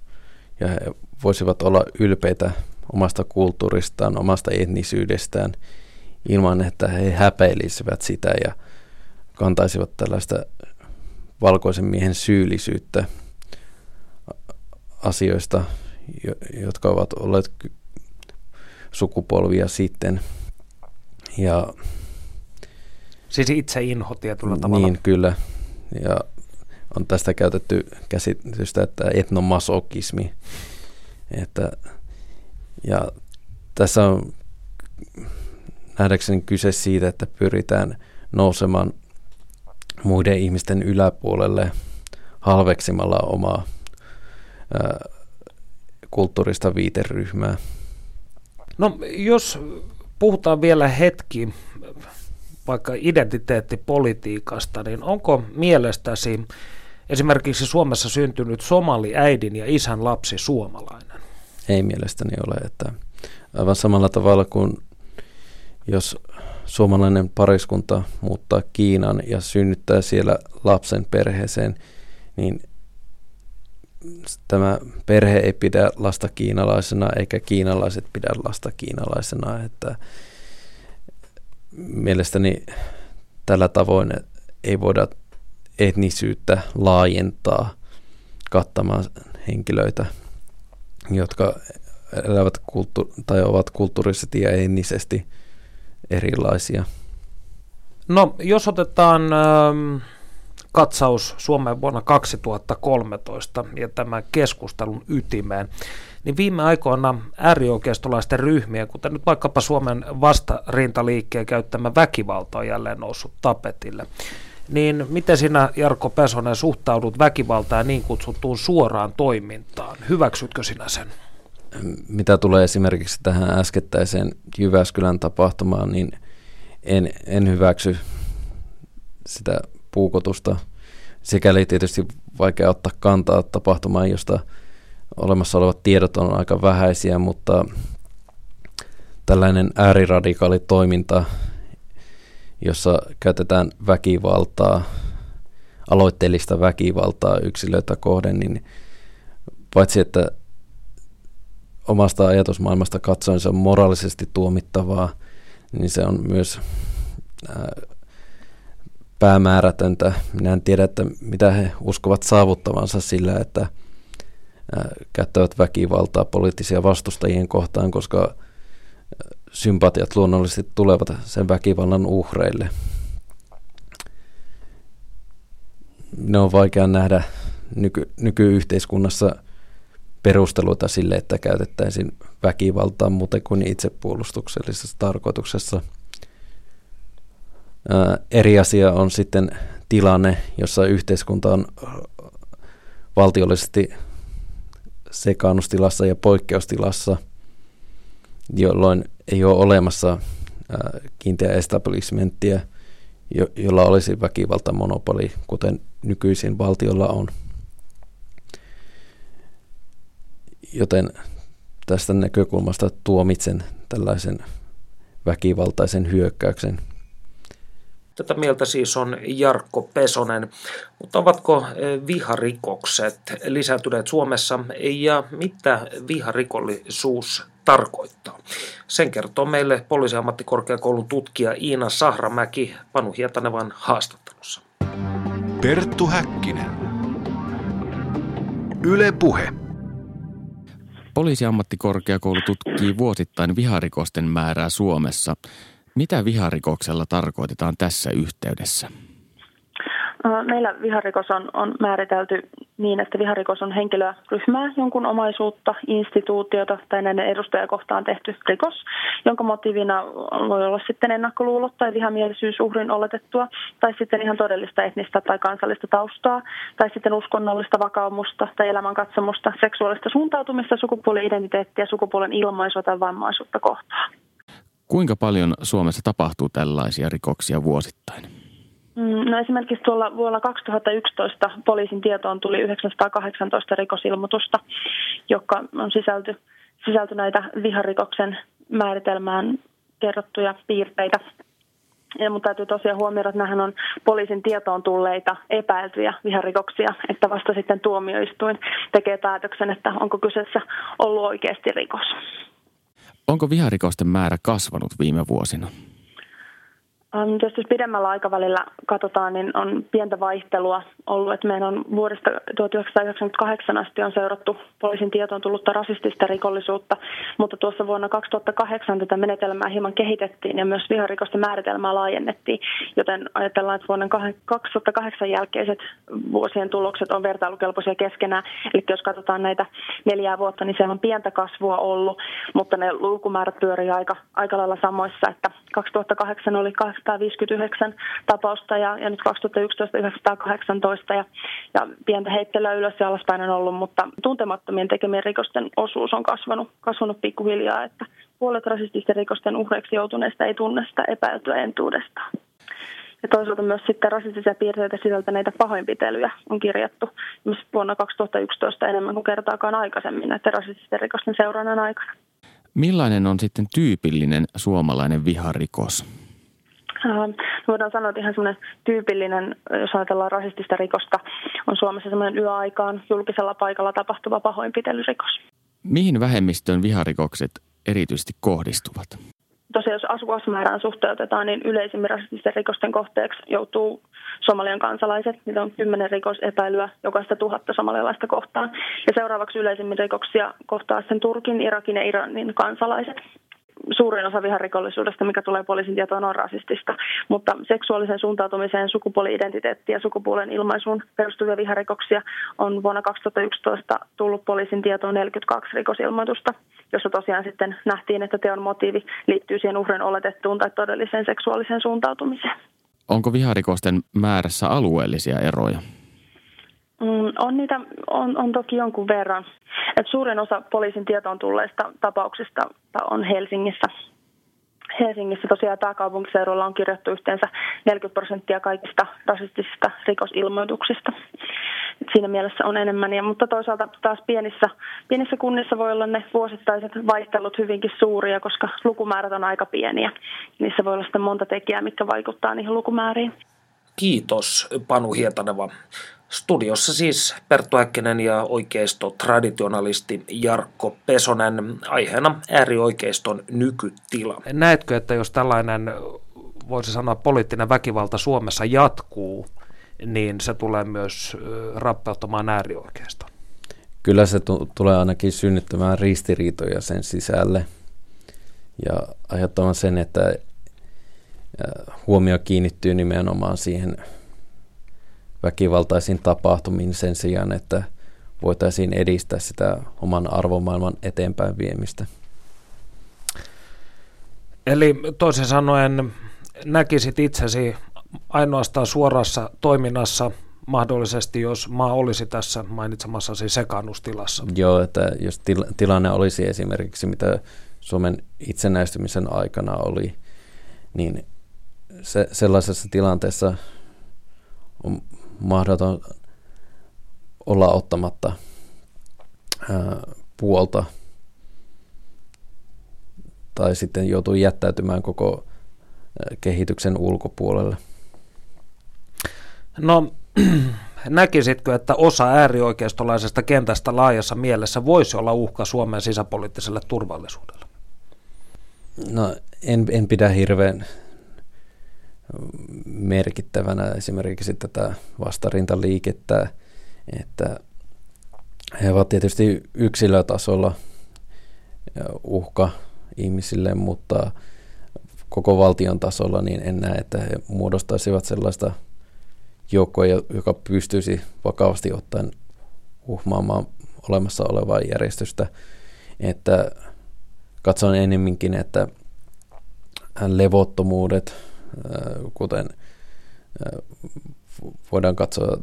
ja he voisivat olla ylpeitä omasta kulttuuristaan, omasta etnisyydestään ilman, että he häpeilisivät sitä ja kantaisivat tällaista valkoisen miehen syyllisyyttä asioista, jotka ovat olleet sukupolvia sitten. Ja Siis itse inho tietyllä tavalla. Niin, kyllä. Ja on tästä käytetty käsitystä, että etnomasokismi. Että, ja tässä on nähdäkseni kyse siitä, että pyritään nousemaan muiden ihmisten yläpuolelle halveksimalla omaa ää, kulttuurista viiteryhmää. No jos puhutaan vielä hetki vaikka identiteettipolitiikasta, niin onko mielestäsi esimerkiksi Suomessa syntynyt somali äidin ja isän lapsi suomalainen? Ei mielestäni ole, että aivan samalla tavalla kuin jos suomalainen pariskunta muuttaa Kiinan ja synnyttää siellä lapsen perheeseen, niin tämä perhe ei pidä lasta kiinalaisena eikä kiinalaiset pidä lasta kiinalaisena, että mielestäni tällä tavoin ei voida etnisyyttä laajentaa kattamaan henkilöitä, jotka elävät kulttu- tai ovat kulttuurisesti ja etnisesti erilaisia. No, jos otetaan ähm, katsaus Suomeen vuonna 2013 ja tämän keskustelun ytimeen, niin viime aikoina äärioikeistolaisten ryhmien, kuten nyt vaikkapa Suomen vastarintaliikkeen käyttämä väkivalta on jälleen noussut tapetille. Niin miten sinä, Jarkko Pesonen, suhtaudut väkivaltaan niin kutsuttuun suoraan toimintaan? Hyväksytkö sinä sen? Mitä tulee esimerkiksi tähän äskettäiseen Jyväskylän tapahtumaan, niin en, en hyväksy sitä puukotusta. Sikäli tietysti vaikea ottaa kantaa tapahtumaan, josta olemassa olevat tiedot on aika vähäisiä, mutta tällainen ääriradikaali toiminta, jossa käytetään väkivaltaa aloitteellista väkivaltaa yksilöitä kohden, niin paitsi että omasta ajatusmaailmasta katsoen se on moraalisesti tuomittavaa, niin se on myös päämäärätöntä. Minä en tiedä, että mitä he uskovat saavuttavansa sillä, että käyttävät väkivaltaa poliittisia vastustajien kohtaan, koska sympatiat luonnollisesti tulevat sen väkivallan uhreille. Ne on vaikea nähdä nyky- nykyyhteiskunnassa perusteluita sille, että käytettäisiin väkivaltaa muuten kuin itsepuolustuksellisessa tarkoituksessa. Ää, eri asia on sitten tilanne, jossa yhteiskunta on valtiollisesti sekaannustilassa ja poikkeustilassa, jolloin ei ole olemassa kiinteä establishmenttia, jo, jolla olisi väkivaltamonopoli, kuten nykyisin valtiolla on. Joten tästä näkökulmasta tuomitsen tällaisen väkivaltaisen hyökkäyksen Tätä mieltä siis on Jarkko Pesonen. Mutta ovatko eh, viharikokset lisääntyneet Suomessa ja mitä viharikollisuus tarkoittaa? Sen kertoo meille poliisiammattikorkeakoulun tutkija Iina Sahramäki Panu Hietanevan haastattelussa. Perttu Häkkinen. Yle Puhe. Poliisiammattikorkeakoulu tutkii vuosittain viharikosten määrää Suomessa – mitä viharikoksella tarkoitetaan tässä yhteydessä? Meillä viharikos on, on määritelty niin, että viharikos on henkilöä, ryhmää, jonkun omaisuutta, instituutiota tai näiden edustajakohtaan tehty rikos, jonka motiivina voi olla sitten ennakkoluulot tai vihamielisyys uhrin oletettua, tai sitten ihan todellista etnistä tai kansallista taustaa, tai sitten uskonnollista vakaumusta tai elämänkatsomusta, seksuaalista suuntautumista, sukupuoli-identiteettiä, sukupuolen ilmaisua tai vammaisuutta kohtaan. Kuinka paljon Suomessa tapahtuu tällaisia rikoksia vuosittain? Mm, no esimerkiksi tuolla vuonna 2011 poliisin tietoon tuli 918 rikosilmoitusta, joka on sisälty, sisälty näitä viharikoksen määritelmään kerrottuja piirteitä. Ja mutta täytyy tosiaan huomioida, että nämähän on poliisin tietoon tulleita epäiltyjä viharikoksia, että vasta sitten tuomioistuin tekee päätöksen, että onko kyseessä ollut oikeasti rikos. Onko viharikosten määrä kasvanut viime vuosina? Um, jos pidemmällä aikavälillä katsotaan, niin on pientä vaihtelua ollut. Että meidän on vuodesta 1998 asti on seurattu poliisin tietoon tullutta rasistista rikollisuutta, mutta tuossa vuonna 2008 tätä menetelmää hieman kehitettiin ja myös viharikosten määritelmää laajennettiin, joten ajatellaan, että vuoden 2008 jälkeiset vuosien tulokset on vertailukelpoisia keskenään. Eli jos katsotaan näitä neljää vuotta, niin siellä on pientä kasvua ollut, mutta ne lukumäärät pyörii aika, aika lailla samoissa, että 2008 oli 259 tapausta ja, ja nyt 2011 918 ja, ja pientä heittelyä ylös ja alaspäin on ollut, mutta tuntemattomien tekemien rikosten osuus on kasvanut, kasvanut pikkuhiljaa, että puolet rasististen rikosten uhreiksi joutuneista ei tunne sitä epäiltyä entuudestaan. Ja toisaalta myös sitten rasistisia piirteitä sisältäneitä pahoinpitelyjä on kirjattu myös vuonna 2011 enemmän kuin kertaakaan aikaisemmin näiden rasististen rikosten seurannan aikana. Millainen on sitten tyypillinen suomalainen viharikos? Ähm, voidaan sanoa, että ihan semmoinen tyypillinen, jos ajatellaan rasistista rikosta, on Suomessa semmoinen yöaikaan julkisella paikalla tapahtuva pahoinpitelyrikos. Mihin vähemmistöön viharikokset erityisesti kohdistuvat? Tosiaan jos asukasmäärään suhteutetaan, niin yleisimmin rasististen rikosten kohteeksi joutuu Somalian kansalaiset. Niitä on kymmenen rikosepäilyä jokaista tuhatta somalialaista kohtaan. Ja seuraavaksi yleisimmin rikoksia kohtaa sen Turkin, Irakin ja Iranin kansalaiset suurin osa viharikollisuudesta, mikä tulee poliisin tietoon, on rasistista. Mutta seksuaalisen suuntautumiseen, sukupuoli-identiteettiin ja sukupuolen ilmaisuun perustuvia viharikoksia on vuonna 2011 tullut poliisin tietoon 42 rikosilmoitusta, jossa tosiaan sitten nähtiin, että teon motiivi liittyy siihen uhrin oletettuun tai todelliseen seksuaaliseen suuntautumiseen. Onko viharikosten määrässä alueellisia eroja? Mm, on niitä on, on toki jonkun verran. Et suurin osa poliisin tietoon tulleista tapauksista on Helsingissä. Helsingissä tosiaan pääkaupunkiseudulla on kirjattu yhteensä 40 prosenttia kaikista rasistisista rikosilmoituksista. Et siinä mielessä on enemmän, ja, mutta toisaalta taas pienissä, pienissä kunnissa voi olla ne vuosittaiset vaihtelut hyvinkin suuria, koska lukumäärät on aika pieniä. Niissä voi olla sitten monta tekijää, mitkä vaikuttaa niihin lukumääriin. Kiitos Panu Hietaneva. Studiossa siis Perttu Häkkinen ja oikeisto traditionalisti Jarkko Pesonen aiheena äärioikeiston nykytila. Näetkö, että jos tällainen voisi sanoa poliittinen väkivalta Suomessa jatkuu, niin se tulee myös rappeuttamaan äärioikeiston? Kyllä se t- tulee ainakin synnyttämään ristiriitoja sen sisälle ja aiheuttamaan sen, että huomio kiinnittyy nimenomaan siihen väkivaltaisiin tapahtumiin sen sijaan, että voitaisiin edistää sitä oman arvomaailman eteenpäin viemistä. Eli toisin sanoen näkisit itsesi ainoastaan suorassa toiminnassa mahdollisesti, jos maa olisi tässä mainitsemassasi sekannustilassa? Joo, että jos til- tilanne olisi esimerkiksi, mitä Suomen itsenäistymisen aikana oli, niin se, sellaisessa tilanteessa mahdoton olla ottamatta ää, puolta tai sitten joutuu jättäytymään koko kehityksen ulkopuolelle. No <clears throat> näkisitkö, että osa äärioikeistolaisesta kentästä laajassa mielessä voisi olla uhka Suomen sisäpoliittiselle turvallisuudelle? No en, en pidä hirveän merkittävänä esimerkiksi tätä vastarintaliikettä, että he ovat tietysti yksilötasolla uhka ihmisille, mutta koko valtion tasolla niin en näe, että he muodostaisivat sellaista joukkoa, joka pystyisi vakavasti ottaen uhmaamaan olemassa olevaa järjestystä. Että katson enemminkin, että levottomuudet, kuten voidaan katsoa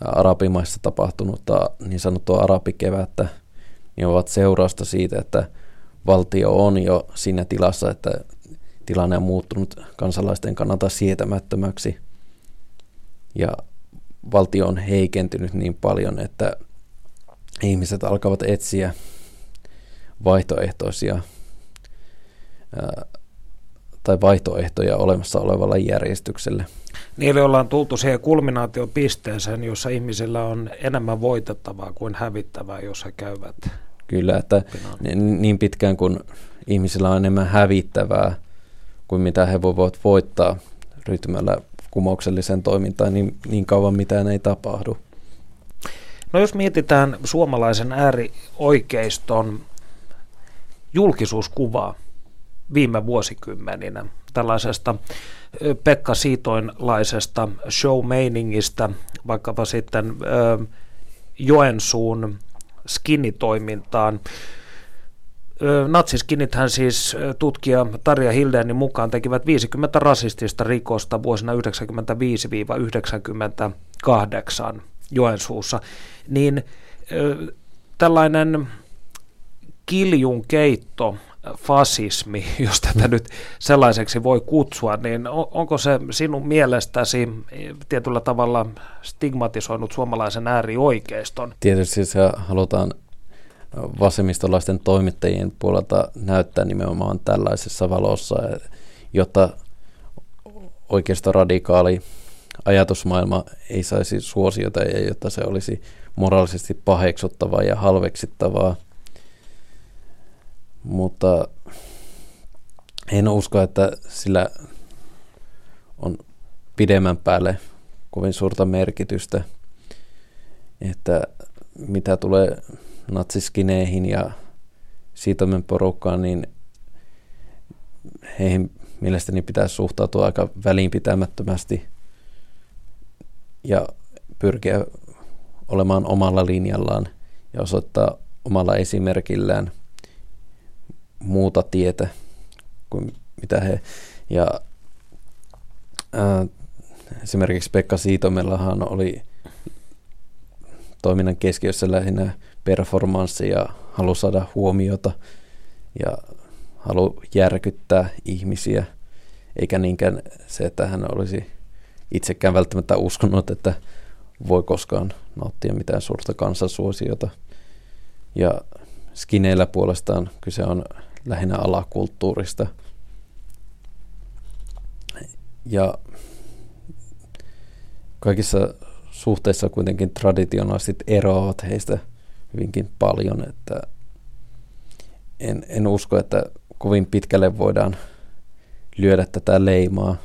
arabimaissa tapahtunutta niin sanottua arabikevättä, niin ovat seurausta siitä, että valtio on jo siinä tilassa, että tilanne on muuttunut kansalaisten kannalta sietämättömäksi. Ja valtio on heikentynyt niin paljon, että ihmiset alkavat etsiä vaihtoehtoisia tai vaihtoehtoja olemassa olevalle järjestykselle. Niille ollaan tultu siihen kulminaatiopisteeseen, jossa ihmisillä on enemmän voitettavaa kuin hävittävää, jos he käyvät. Kyllä, että niin pitkään kuin ihmisillä on enemmän hävittävää kuin mitä he voivat voittaa ryhtymällä kumoukselliseen toimintaan, niin, niin kauan mitään ei tapahdu. No jos mietitään suomalaisen äärioikeiston julkisuuskuvaa, viime vuosikymmeninä tällaisesta Pekka Siitoinlaisesta show-meiningistä, vaikkapa sitten Joensuun skinitoimintaan. Natsiskinithän siis tutkija Tarja Hildenin mukaan tekivät 50 rasistista rikosta vuosina 1995-1998 Joensuussa, niin tällainen kiljun keitto fasismi, <laughs> jos tätä nyt sellaiseksi voi kutsua, niin onko se sinun mielestäsi tietyllä tavalla stigmatisoinut suomalaisen äärioikeiston? Tietysti se halutaan vasemmistolaisten toimittajien puolelta näyttää nimenomaan tällaisessa valossa, jotta oikeisto radikaali ajatusmaailma ei saisi suosiota ja jotta se olisi moraalisesti paheksuttavaa ja halveksittavaa – mutta en usko, että sillä on pidemmän päälle kovin suurta merkitystä, että mitä tulee natsiskineihin ja siitomen porukkaan, niin heihin mielestäni pitäisi suhtautua aika välinpitämättömästi ja pyrkiä olemaan omalla linjallaan ja osoittaa omalla esimerkillään – muuta tietä kuin mitä he. Ja ää, esimerkiksi Pekka Siitomellahan oli toiminnan keskiössä lähinnä performanssi ja halu saada huomiota ja halu järkyttää ihmisiä, eikä niinkään se, että hän olisi itsekään välttämättä uskonut, että voi koskaan nauttia mitään suurta kansansuosiota. Ja skineillä puolestaan kyse on lähinnä alakulttuurista. ja kaikissa suhteissa kuitenkin traditionaaliset eroavat heistä hyvinkin paljon, että en, en usko, että kovin pitkälle voidaan lyödä tätä leimaa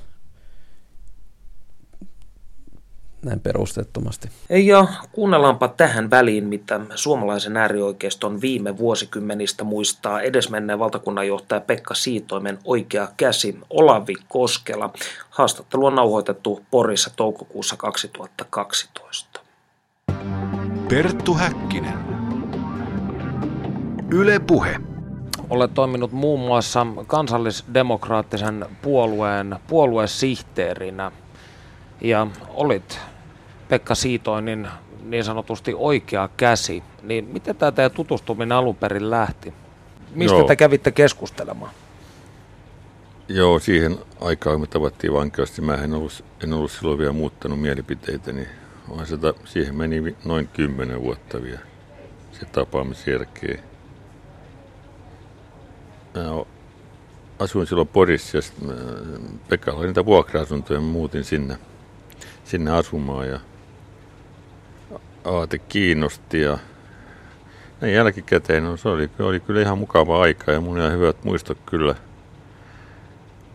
näin perustettomasti. Ja kuunnellaanpa tähän väliin, mitä suomalaisen äärioikeiston viime vuosikymmenistä muistaa edesmenneen valtakunnanjohtaja Pekka Siitoimen oikea käsi Olavi Koskela. Haastattelu on nauhoitettu Porissa toukokuussa 2012. Perttu Häkkinen. Yle Puhe. Olet toiminut muun muassa kansallisdemokraattisen puolueen puoluesihteerinä ja olit Pekka Siitoinin niin sanotusti oikea käsi, niin miten tämä teidän tutustuminen alun perin lähti? Mistä Joo. te kävitte keskustelemaan? Joo, siihen aikaan, me tavattiin vankilasti, mä en ollut, en ollut silloin vielä muuttanut mielipiteitä, niin sitä, siihen meni noin kymmenen vuotta vielä se tapaamisen jälkeen. Mä asuin silloin Porissa ja Pekka oli niitä vuokra-asuntoja, muutin sinne, sinne asumaan ja aate kiinnosti ja näin jälkikäteen no, se oli, oli kyllä ihan mukava aika ja mun ihan hyvät muistot kyllä,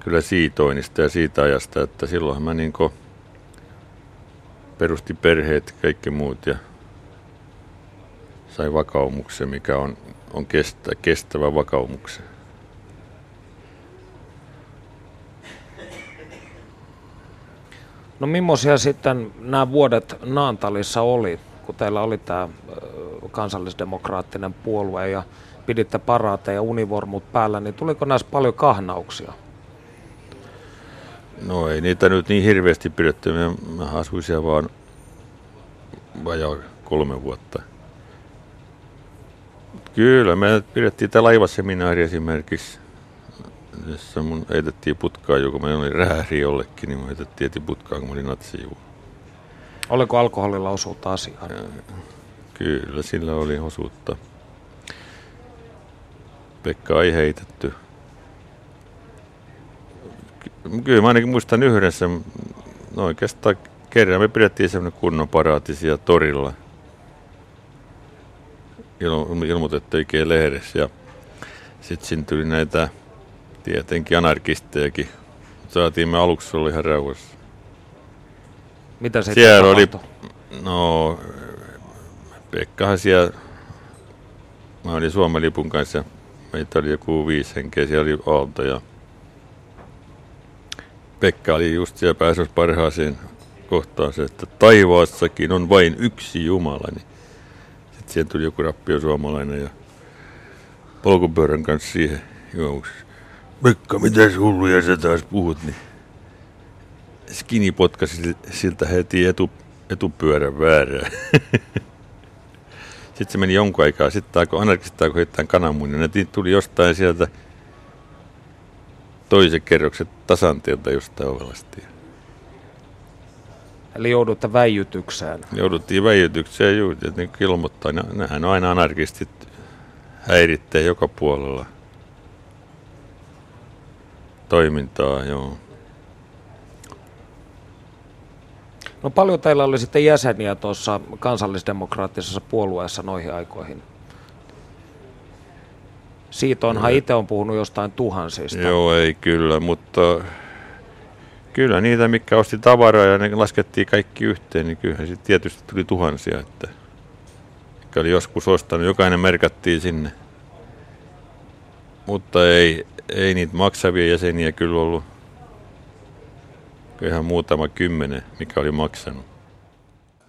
kyllä siitoinista ja siitä ajasta, että silloin mä niin perusti perheet ja kaikki muut ja sai vakaumuksen, mikä on, on kestä, kestävä vakaumuksen. No millaisia sitten nämä vuodet Naantalissa oli? Kun teillä oli tämä kansallisdemokraattinen puolue ja piditte paraateja ja univormut päällä, niin tuliko näissä paljon kahnauksia? No ei niitä nyt niin hirveästi pidetty. Mä asuin siellä vaan vajaa kolme vuotta. Kyllä, me pidettiin tämä laivaseminaari esimerkiksi, jossa mun heitettiin putkaa, joka mä olin rääri jollekin, niin mä heitettiin putkaa, kun mä olin natsijuun. Oliko alkoholilla osuutta asiaan? Kyllä, sillä oli osuutta. Pekka ei heitetty. Kyllä mä ainakin muistan yhdessä, no oikeastaan kerran me pidettiin semmoinen kunnon paraatisia torilla. Il- ilmoitettu oikein lehdessä ja sitten siinä tuli näitä tietenkin anarkistejakin. Saatiin me aluksi oli ihan rauhassa. Mitä se siellä oli, no Pekkahan siellä, mä olin Suomen lipun kanssa, meitä oli joku viisi henkeä, siellä oli Aalto ja Pekka oli just siellä päässyt parhaaseen kohtaan se, että taivaassakin on vain yksi Jumala. Niin sitten siihen tuli joku rappio suomalainen ja polkupyörän kanssa siihen juomuksi. Pekka, mitä hulluja sä taas puhut? Niin Skini potkasi siltä heti etu, etupyörän väärään. <laughs> sitten se meni jonkun aikaa. Sitten alkoi anarkistit alkoi heittää kananmunia. Ne tuli jostain sieltä toisen kerroksen tasanteelta jostain ovelasti. Eli joudutte väijytykseen. Jouduttiin väijytykseen juuri, että niin ilmoittaa. Nehän on aina anarkistit häirittää joka puolella toimintaa, joo. No paljon teillä oli sitten jäseniä tuossa kansallisdemokraattisessa puolueessa noihin aikoihin? Siitä onhan itse on puhunut jostain tuhansista. Joo, ei kyllä, mutta kyllä niitä, mikä osti tavaraa ja ne laskettiin kaikki yhteen, niin kyllähän sitten tietysti tuli tuhansia, että mikä oli joskus ostanut, jokainen merkattiin sinne. Mutta ei, ei niitä maksavia jäseniä kyllä ollut ihan muutama kymmenen, mikä oli maksanut.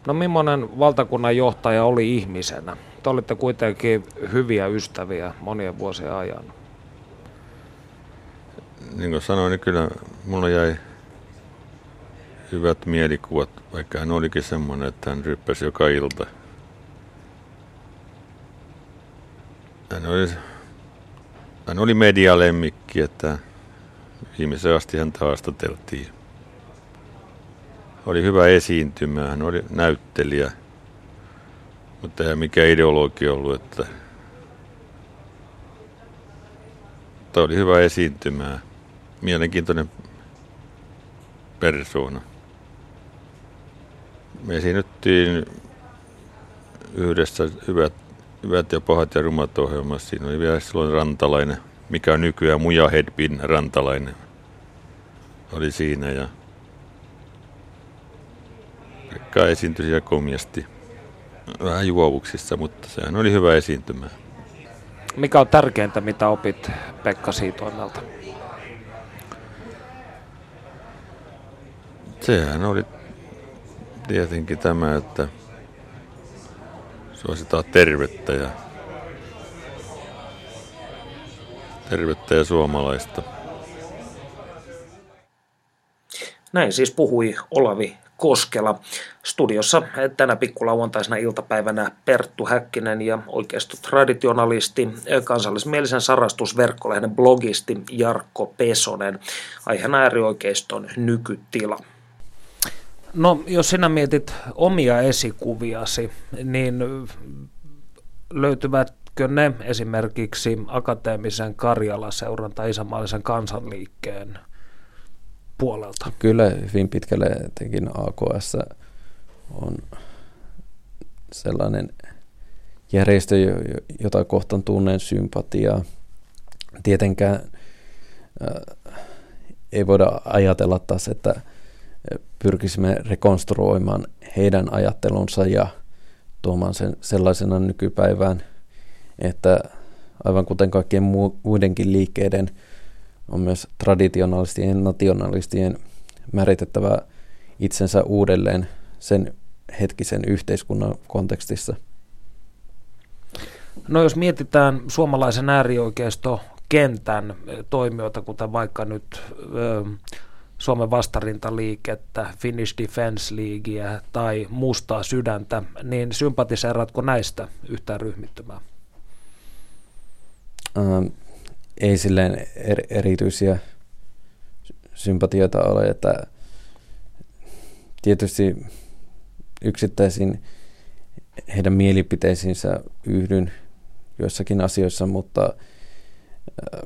No millainen valtakunnan johtaja oli ihmisenä? Te olitte kuitenkin hyviä ystäviä monien vuosien ajan. Niin kuin sanoin, niin kyllä mulla jäi hyvät mielikuvat, vaikka hän olikin semmoinen, että hän ryppäsi joka ilta. Hän oli, hän oli medialemmikki, että viimeisen asti häntä haastateltiin oli hyvä esiintymä, hän oli näyttelijä, mutta ei mikä ideologi ollut, että Tämä oli hyvä esiintymä. Mielenkiintoinen persoona. Me esiinnyttiin yhdessä hyvät, hyvät ja pahat ja rumat ohjelmassa. Siinä oli vielä silloin Rantalainen, mikä on nykyään Mujahedbin Rantalainen. Oli siinä ja Pekka esiintyi siellä komiasti. Vähän juovuksissa, mutta sehän oli hyvä esiintymä. Mikä on tärkeintä, mitä opit Pekka Siitoimelta? Sehän oli tietenkin tämä, että suositaan tervettä ja tervettä ja suomalaista. Näin siis puhui Olavi Koskela. Studiossa tänä pikkulauantaisena iltapäivänä Perttu Häkkinen ja traditionalisti, kansallismielisen sarastusverkkolehden blogisti Jarkko Pesonen. Aiheena äärioikeiston nykytila. No, jos sinä mietit omia esikuviasi, niin löytyvätkö ne esimerkiksi akateemisen Karjala-seuran tai isänmaallisen kansanliikkeen puolelta? Kyllä hyvin pitkälle etenkin AKS on sellainen järjestö, jota kohtaan tunnen sympatiaa. Tietenkään äh, ei voida ajatella taas, että pyrkisimme rekonstruoimaan heidän ajattelunsa ja tuomaan sen sellaisena nykypäivään, että aivan kuten kaikkien muidenkin liikkeiden on myös traditionalistien ja nationalistien määritettävä itsensä uudelleen sen hetkisen yhteiskunnan kontekstissa. No jos mietitään suomalaisen äärioikeisto kentän toimijoita, kuten vaikka nyt Suomen vastarintaliikettä, Finnish Defense Leaguea tai Mustaa sydäntä, niin sympatiseeratko näistä yhtään ryhmittymää? Ähm, ei silleen er, erityisiä sympatioita ole, että tietysti yksittäisiin heidän mielipiteisiinsä yhdyn joissakin asioissa, mutta äh,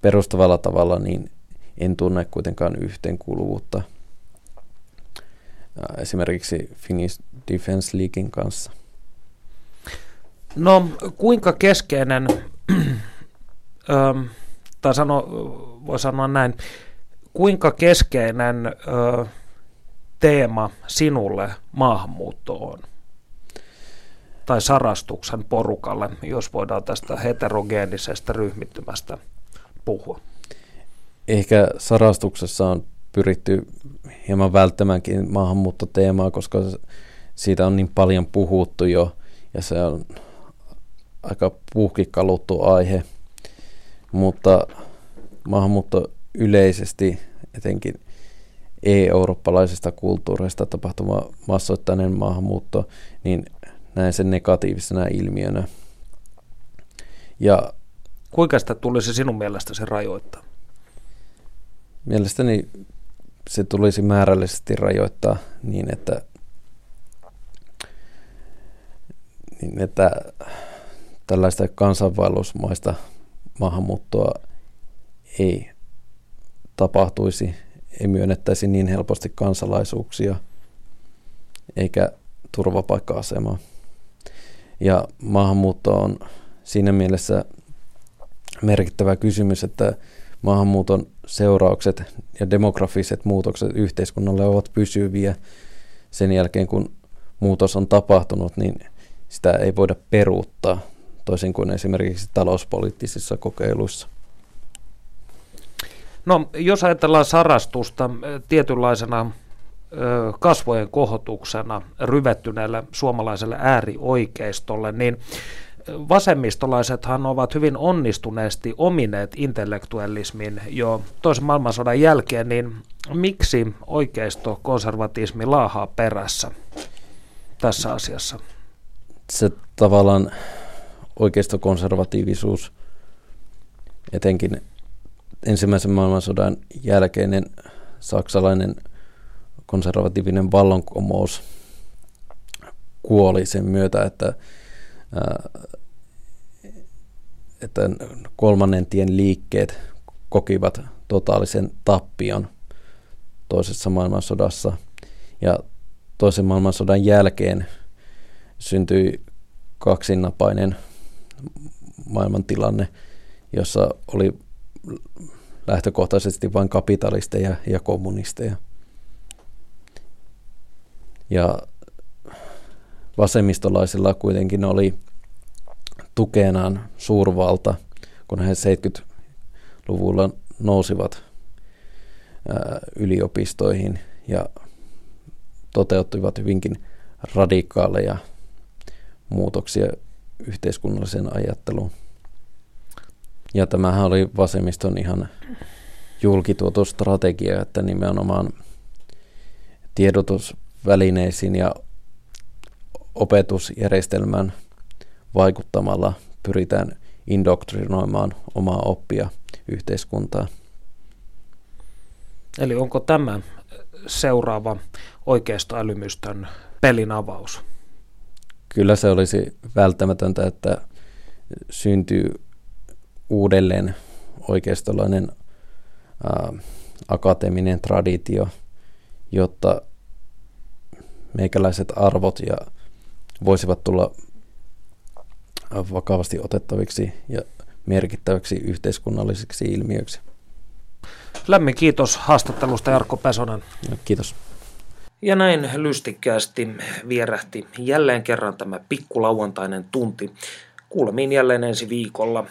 perustavalla tavalla niin en tunne kuitenkaan yhteenkuuluvuutta esimerkiksi Finnish Defense Leaguein kanssa. No kuinka keskeinen, tai sano, voi sanoa näin, kuinka keskeinen ö, teema sinulle maahanmuutto on? Tai sarastuksen porukalle, jos voidaan tästä heterogeenisestä ryhmittymästä puhua? ehkä sarastuksessa on pyritty hieman välttämäänkin maahanmuuttoteemaa, koska siitä on niin paljon puhuttu jo ja se on aika puhkikkaluttu aihe. Mutta maahanmuutto yleisesti, etenkin ei-eurooppalaisesta kulttuurista tapahtuva massoittainen maahanmuutto, niin näen sen negatiivisena ilmiönä. Ja Kuinka sitä tulisi sinun mielestäsi rajoittaa? Mielestäni se tulisi määrällisesti rajoittaa niin, että, niin että tällaista kansainvaellusmaista maahanmuuttoa ei tapahtuisi, ei myönnettäisi niin helposti kansalaisuuksia eikä turvapaikka-asemaa. Ja maahanmuutto on siinä mielessä merkittävä kysymys, että maahanmuuton seuraukset ja demografiset muutokset yhteiskunnalle ovat pysyviä. Sen jälkeen kun muutos on tapahtunut, niin sitä ei voida peruuttaa toisin kuin esimerkiksi talouspoliittisissa kokeiluissa. No, jos ajatellaan sarastusta tietynlaisena kasvojen kohotuksena ryvettyneelle suomalaiselle äärioikeistolle, niin vasemmistolaisethan ovat hyvin onnistuneesti omineet intellektuellismin jo toisen maailmansodan jälkeen, niin miksi oikeisto konservatismi laahaa perässä tässä asiassa? Se tavallaan oikeistokonservatiivisuus, etenkin ensimmäisen maailmansodan jälkeinen saksalainen konservatiivinen vallankumous kuoli sen myötä, että että kolmannen tien liikkeet kokivat totaalisen tappion toisessa maailmansodassa. Ja toisen maailmansodan jälkeen syntyi kaksinapainen maailmantilanne, jossa oli lähtökohtaisesti vain kapitalisteja ja kommunisteja. Ja vasemmistolaisilla kuitenkin oli tukenaan suurvalta, kun he 70-luvulla nousivat yliopistoihin ja toteuttivat hyvinkin radikaaleja muutoksia yhteiskunnalliseen ajatteluun. Ja tämähän oli vasemmiston ihan julkituotu strategia, että nimenomaan tiedotusvälineisiin ja opetusjärjestelmän vaikuttamalla pyritään indoktrinoimaan omaa oppia yhteiskuntaa. Eli onko tämä seuraava oikeistoälymystön pelin avaus? Kyllä se olisi välttämätöntä, että syntyy uudelleen oikeistolainen ää, akateeminen traditio, jotta meikäläiset arvot ja voisivat tulla vakavasti otettaviksi ja merkittäväksi yhteiskunnallisiksi ilmiöiksi. Lämmin kiitos haastattelusta Jarkko Pesonen. Kiitos. Ja näin lystikkäästi vierähti jälleen kerran tämä pikkulauantainen tunti. Kuulemiin jälleen ensi viikolla.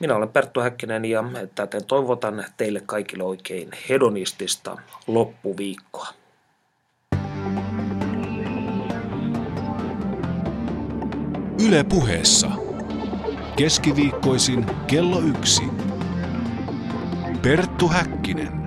Minä olen Perttu Häkkinen ja täten toivotan teille kaikille oikein hedonistista loppuviikkoa. Yle puheessa. Keskiviikkoisin kello yksi. Perttu Häkkinen.